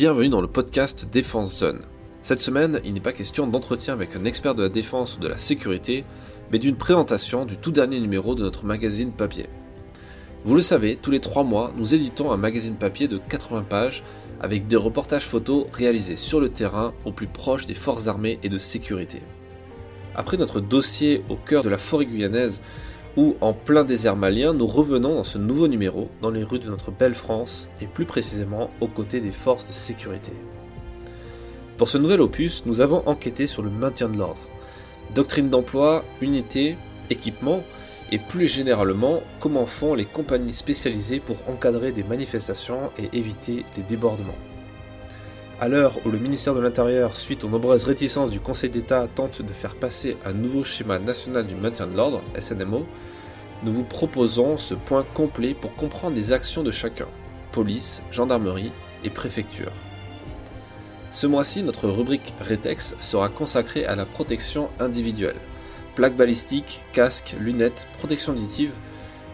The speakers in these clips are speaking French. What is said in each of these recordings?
Bienvenue dans le podcast Défense Zone. Cette semaine, il n'est pas question d'entretien avec un expert de la défense ou de la sécurité, mais d'une présentation du tout dernier numéro de notre magazine papier. Vous le savez, tous les trois mois, nous éditons un magazine papier de 80 pages avec des reportages photos réalisés sur le terrain au plus proche des forces armées et de sécurité. Après notre dossier au cœur de la forêt guyanaise, où, en plein désert malien, nous revenons dans ce nouveau numéro dans les rues de notre belle France et plus précisément aux côtés des forces de sécurité. Pour ce nouvel opus, nous avons enquêté sur le maintien de l'ordre, doctrine d'emploi, unité, équipement et plus généralement comment font les compagnies spécialisées pour encadrer des manifestations et éviter les débordements. À l'heure où le ministère de l'Intérieur, suite aux nombreuses réticences du Conseil d'État, tente de faire passer un nouveau schéma national du maintien de l'ordre, SNMO, nous vous proposons ce point complet pour comprendre les actions de chacun, police, gendarmerie et préfecture. Ce mois-ci, notre rubrique Rétex sera consacrée à la protection individuelle. Plaques balistiques, casques, lunettes, protection auditive,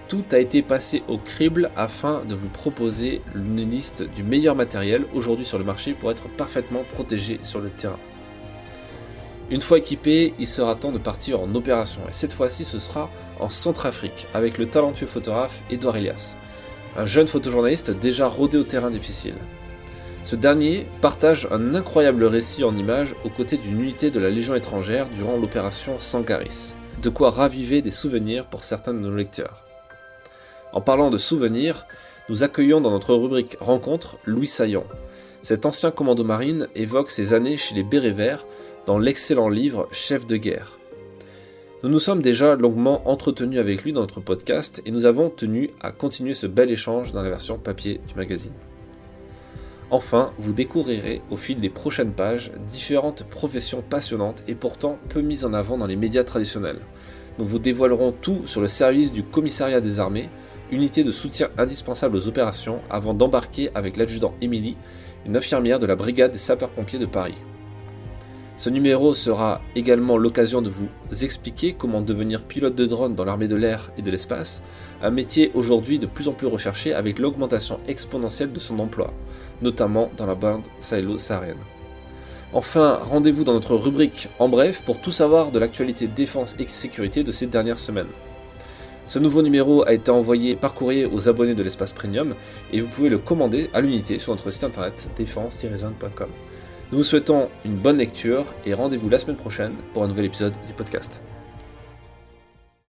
tout a été passé au crible afin de vous proposer une liste du meilleur matériel aujourd'hui sur le marché pour être parfaitement protégé sur le terrain. Une fois équipé, il sera temps de partir en opération et cette fois-ci ce sera en Centrafrique avec le talentueux photographe Edouard Elias, un jeune photojournaliste déjà rodé au terrain difficile. Ce dernier partage un incroyable récit en images aux côtés d'une unité de la Légion étrangère durant l'opération Sangaris, de quoi raviver des souvenirs pour certains de nos lecteurs. En parlant de souvenirs, nous accueillons dans notre rubrique Rencontre Louis Saillant. Cet ancien commando marine évoque ses années chez les Bérets Verts dans l'excellent livre Chef de guerre. Nous nous sommes déjà longuement entretenus avec lui dans notre podcast et nous avons tenu à continuer ce bel échange dans la version papier du magazine. Enfin, vous découvrirez au fil des prochaines pages différentes professions passionnantes et pourtant peu mises en avant dans les médias traditionnels. Nous vous dévoilerons tout sur le service du commissariat des armées, unité de soutien indispensable aux opérations, avant d'embarquer avec l'adjudant Émilie, une infirmière de la brigade des sapeurs-pompiers de Paris. Ce numéro sera également l'occasion de vous expliquer comment devenir pilote de drone dans l'armée de l'air et de l'espace, un métier aujourd'hui de plus en plus recherché avec l'augmentation exponentielle de son emploi, notamment dans la bande sahélo-saharienne. Enfin, rendez-vous dans notre rubrique En bref pour tout savoir de l'actualité défense et sécurité de ces dernières semaines. Ce nouveau numéro a été envoyé par courrier aux abonnés de l'espace premium et vous pouvez le commander à l'unité sur notre site internet défense-zone.com. Nous vous souhaitons une bonne lecture et rendez-vous la semaine prochaine pour un nouvel épisode du podcast.